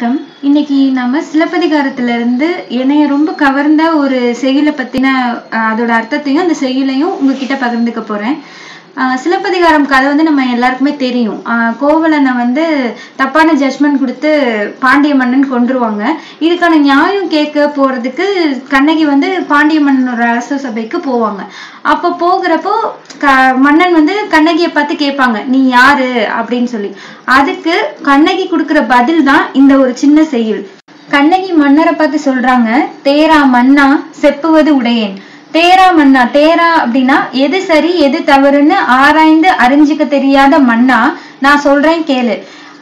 வணக்கம். இன்னைக்கு நம்ம சிலப்பதிகாரத்துல இருந்து என்னைய ரொம்ப கவர்ந்த ஒரு செய்யுளை பத்தின அதோட அர்த்தத்தையும் அந்த செய்யுளையும் உங்ககிட்ட பகிர்ந்துக்க போறேன். சிலப்பதிகாரம் கதை வந்து நம்ம எல்லாருக்குமே தெரியும். கோவலனை வந்து தப்பான ஜட்மெண்ட் கொடுத்து பாண்டிய மன்னன் கொன்றுவாங்க. இதுக்கான நியாயம் கேட்க போறதுக்கு கண்ணகி வந்து பாண்டிய மன்னனோட அரச சபைக்கு போவாங்க. அப்ப போகிறப்போ க மன்னன் வந்து கண்ணகியை பார்த்து கேட்பாங்க நீ யாரு? அப்படின்னு சொல்லி. அதுக்கு கண்ணகி கொடுக்கிற பதில் தான் இந்த ஒரு சின்ன செயல் கண்ணகி மன்னரை பார்த்து சொல்றாங்க தேரா மன்னா செப்புவது உடையேன். தேரா மன்னா தேரா அப்படின்னா எது சரி எது தவறுன்னு ஆராய்ந்து அறிஞ்சுக்க தெரியாத மன்னா நான் சொல்றேன் கேளு.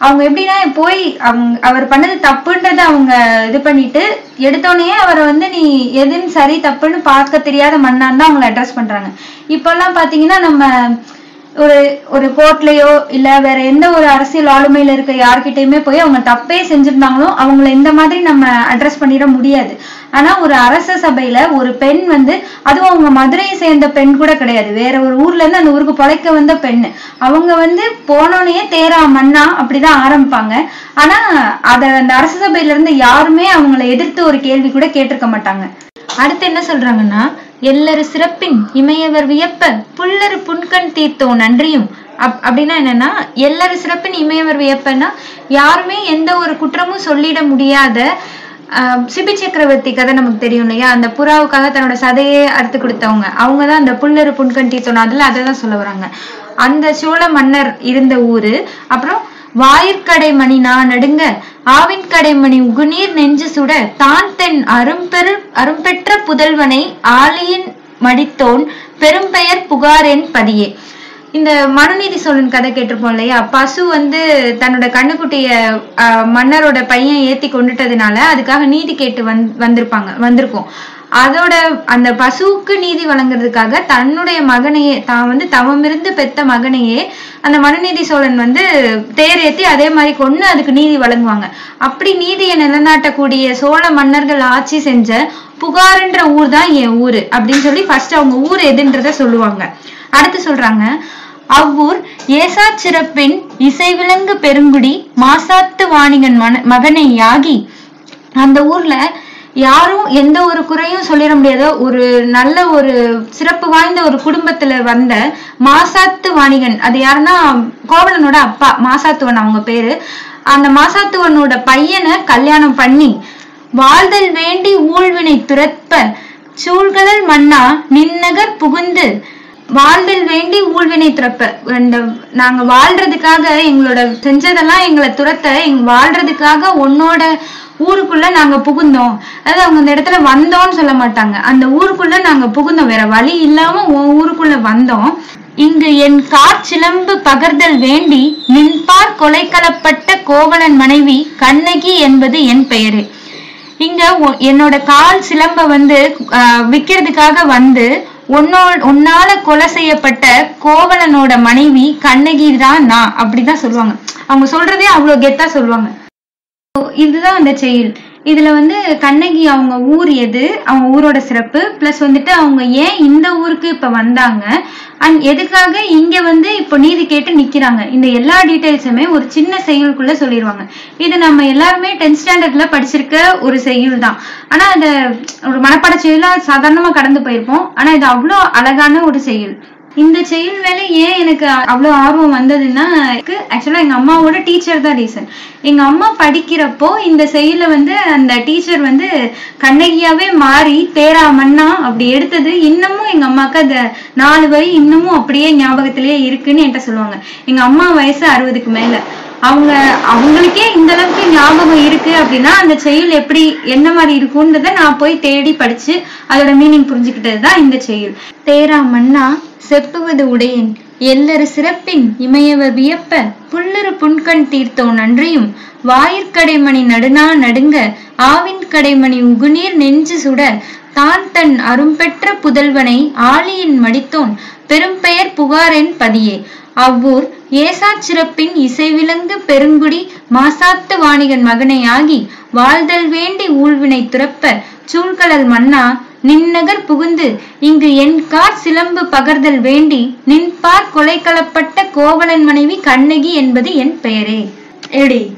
அவங்க எப்படின்னா போய் அவங்க அவர் பண்ணது தப்புன்றத அவங்க இது பண்ணிட்டு எடுத்தோடனே அவரை வந்து நீ எதுன்னு சரி தப்புன்னு பார்க்க தெரியாத மன்னான்னு தான் அவங்களை அட்ரஸ் பண்றாங்க. இப்பெல்லாம் பாத்தீங்கன்னா நம்ம ஒரு ஒரு கோர்ட்லயோ இல்ல வேற எந்த ஒரு அரசியல் ஆளுமையில இருக்க யார்கிட்டயுமே போய் அவங்க தப்பே செஞ்சிருந்தாங்களோ அவங்கள இந்த மாதிரி நம்ம அட்ரஸ் பண்ணிட முடியாது. ஆனா ஒரு அரச சபையில ஒரு பெண் வந்து அதுவும் அவங்க மதுரையை சேர்ந்த பெண் கூட கிடையாது. வேற ஒரு ஊர்ல இருந்து அந்த ஊருக்கு பொழைக்க வந்த பெண். அவங்க வந்து போனோடனே தேரா மன்னா அப்படிதான் ஆரம்பிப்பாங்க. ஆனா அத அந்த அரச சபையில இருந்து யாருமே அவங்கள எதிர்த்து ஒரு கேள்வி கூட கேட்டிருக்க மாட்டாங்க. அடுத்து என்ன சொல்றாங்கன்னா எல்லரு சிறப்பின் இமையவர் வியப்ப புல்லரு புன்கண் தீர்த்தோ நன்றியும். அப் அப்படின்னா என்னன்னா எல்லரு சிறப்பின் இமையவர் வியப்பன்னா யாருமே எந்த ஒரு குற்றமும் சொல்லிட முடியாத ஆஹ் சிபி சக்கரவர்த்தி கதை நமக்கு தெரியும் இல்லையா? அந்த புறாவுக்காக தன்னோட சதையே அறுத்து கொடுத்தவங்க. அவங்க தான் அந்த புல்லரு புன்கண் தீர்த்தோம் அதுல அதை தான் சொல்ல வராங்க. அந்த சோழ மன்னர் இருந்த ஊரு அப்புறம் வாயிற்கடை மணி நான் நடுங்க ஆவின்கடை மணி உகுநீர் நெஞ்சு சுட தான் தென் அரும்பெரு அரும்பெற்ற புதல்வனை ஆலியின் மடித்தோன் பெரும்பெயர் புகாரென் பதியே. இந்த மனுநீதி சோழன் கதை கேட்டிருப்போம் இல்லையா? பசு வந்து தன்னோட கண்ணுக்குட்டிய ஆஹ், மன்னரோட பையன் ஏத்தி கொண்டுட்டதுனால அதுக்காக நீதி கேட்டு வந் வந்திருப்பாங்க வந்திருக்கும். அதோட அந்த பசுவுக்கு நீதி வழங்குறதுக்காக தன்னுடைய மகனையே தான் வந்து தவமிருந்து பெத்த மகனையே அந்த மனுநீதி சோழன் வந்து தேர் ஏத்தி அதே மாதிரி கொண்டு அதுக்கு நீதி வழங்குவாங்க. அப்படி நீதியை நிலைநாட்டக்கூடிய சோழ மன்னர்கள் ஆட்சி செஞ்ச புகார்ன்ற ஊர் தான் என் ஊரு அப்படின்னு சொல்லி ஃபர்ஸ்ட் அவங்க ஊர் எதுன்றத சொல்லுவாங்க. அடுத்து சொல்றாங்க அவ்வூர் ஏசா சிறப்பின் இசைவிலங்கு பெருங்குடி மாசாத்து வாணிகன் மன மகனை யாகி அந்த ஊர்ல யாரும் எந்த ஒரு குறையும் சொல்லிட முடியாத ஒரு நல்ல ஒரு சிறப்பு வாய்ந்த ஒரு குடும்பத்துல வந்த மாசாத்து வாணிகன் அது யாருன்னா கோவலனோட அப்பா மாசாத்துவன் அவங்க பேரு. அந்த மாசாத்துவனோட பையனை கல்யாணம் பண்ணி வாழ்தல் வேண்டி ஊழ்வினை துரப்ப சூழ்கடல் மன்னா நின்னகர் புகுந்து வாழ்தல் வேண்டி ஊழ்வினை துறப்ப இந்த நாங்க வாழ்றதுக்காக எங்களோட செஞ்சதெல்லாம் எங்களை துரத்த எங்க வாழ்றதுக்காக உன்னோட ஊருக்குள்ள நாங்க புகுந்தோம். அதாவது அவங்க அந்த இடத்துல வந்தோம்னு சொல்ல மாட்டாங்க. அந்த ஊருக்குள்ள நாங்க புகுந்தோம். வேற வழி இல்லாம உன் ஊருக்குள்ள வந்தோம். இங்கு என் காற்சிலம்பு பகர்தல் வேண்டி நின்பார் கொலைக்கலப்பட்ட கோவலன் மனைவி கண்ணகி என்பது என் பெயரு. இங்க ஒ- என்னோட கால் சிலம்ப வந்து விற்கிறதுக்காக வந்து உன்னோ உன்னால கொலை செய்யப்பட்ட கோவலனோட மனைவி கண்ணகி தான் நான் அப்படிதான் சொல்லுவாங்க. அவங்க சொல்றதே அவ்வளவு கெத்தா சொல்லுவாங்க. இதுதான் அந்த செயல். இதுல வந்து கண்ணகி அவங்க ஊர் எது? அவங்க ஊரோட சிறப்பு. பிளஸ் வந்துட்டு அவங்க ஏன் இந்த ஊருக்கு இப்ப வந்தாங்க? அண்ட் எதுக்காக இங்க வந்து இப்போ நீதி கேட்டு நிக்கிறாங்க? இந்த எல்லா டீட்டெயில்ஸுமே ஒரு சின்ன செய்யுளுக்குள்ள சொல்லிடுவாங்க இது நம்ம எல்லாருமே டென்த் ஸ்டாண்டர்ட்ல படிச்சிருக்க ஒரு செய்யுள் தான் ஆனா அந்த ஒரு மனப்பாட செய்யுளா சாதாரணமா கடந்து போயிருப்போம். ஆனா இது அவ்வளோ அழகான ஒரு செய்யுள். இந்த செயல் வேலை ஏன் எனக்கு அவ்வளோ ஆர்வம் வந்ததுன்னா எனக்கு ஆக்சுவலா எங்க அம்மாவோட டீச்சர் தான் ரீசன் எங்க அம்மா படிக்கிறப்போ இந்த செயல வந்து அந்த டீச்சர் வந்து கண்ணகியாவே மாறி தேரா மன்னா அப்படி எடுத்தது இன்னமும் எங்க அம்மாக்கு அந்த நாலு வரி இன்னமும் அப்படியே ஞாபகத்திலேயே இருக்குன்னு என்கிட்ட சொல்லுவாங்க. எங்க அம்மா வயசு அறுபதுக்கு மேல. அவங்க அவங்களுக்கே இந்த அளவுக்கு ஞாபகம் இருக்கு அப்படின்னா அந்த செயல் எப்படி என்ன மாதிரி இருக்கும்ன்றத நான் போய் தேடி படிச்சு அதோட மீனிங் புரிஞ்சுக்கிட்டது தான் இந்த செயல். தேரா மன்னா செப்புவது உடையேன். எல்லரு சிறப்பின் இமையவர் வியப்ப புல்லரு புன்கண் தீர்த்தோ நன்றியும். வாயிற்கடைமணி நடுநா நடுங்க ஆவின் கடைமணி உகுநீர் நெஞ்சு சுட தான் தன் அரும்பெற்ற புதல்வனை ஆலியின் மடித்தோன் பெரும்பெயர் புகாரென் பதியே. அவ்வூர் ஏசா சிறப்பின் இசைவிலங்கு பெருங்குடி மாசாத்து வாணிகன் மகனை ஆகி வாழ்தல் வேண்டி ஊழ்வினை துறப்ப சூழ்கலல் மன்னா நின்னகர் புகுந்து இங்கு என் கார் சிலம்பு பகர்தல் வேண்டி நின்பார் கொலைக்களப்பட்ட கோவலன் மனைவி கண்ணகி என்பது என் பெயரே. எடி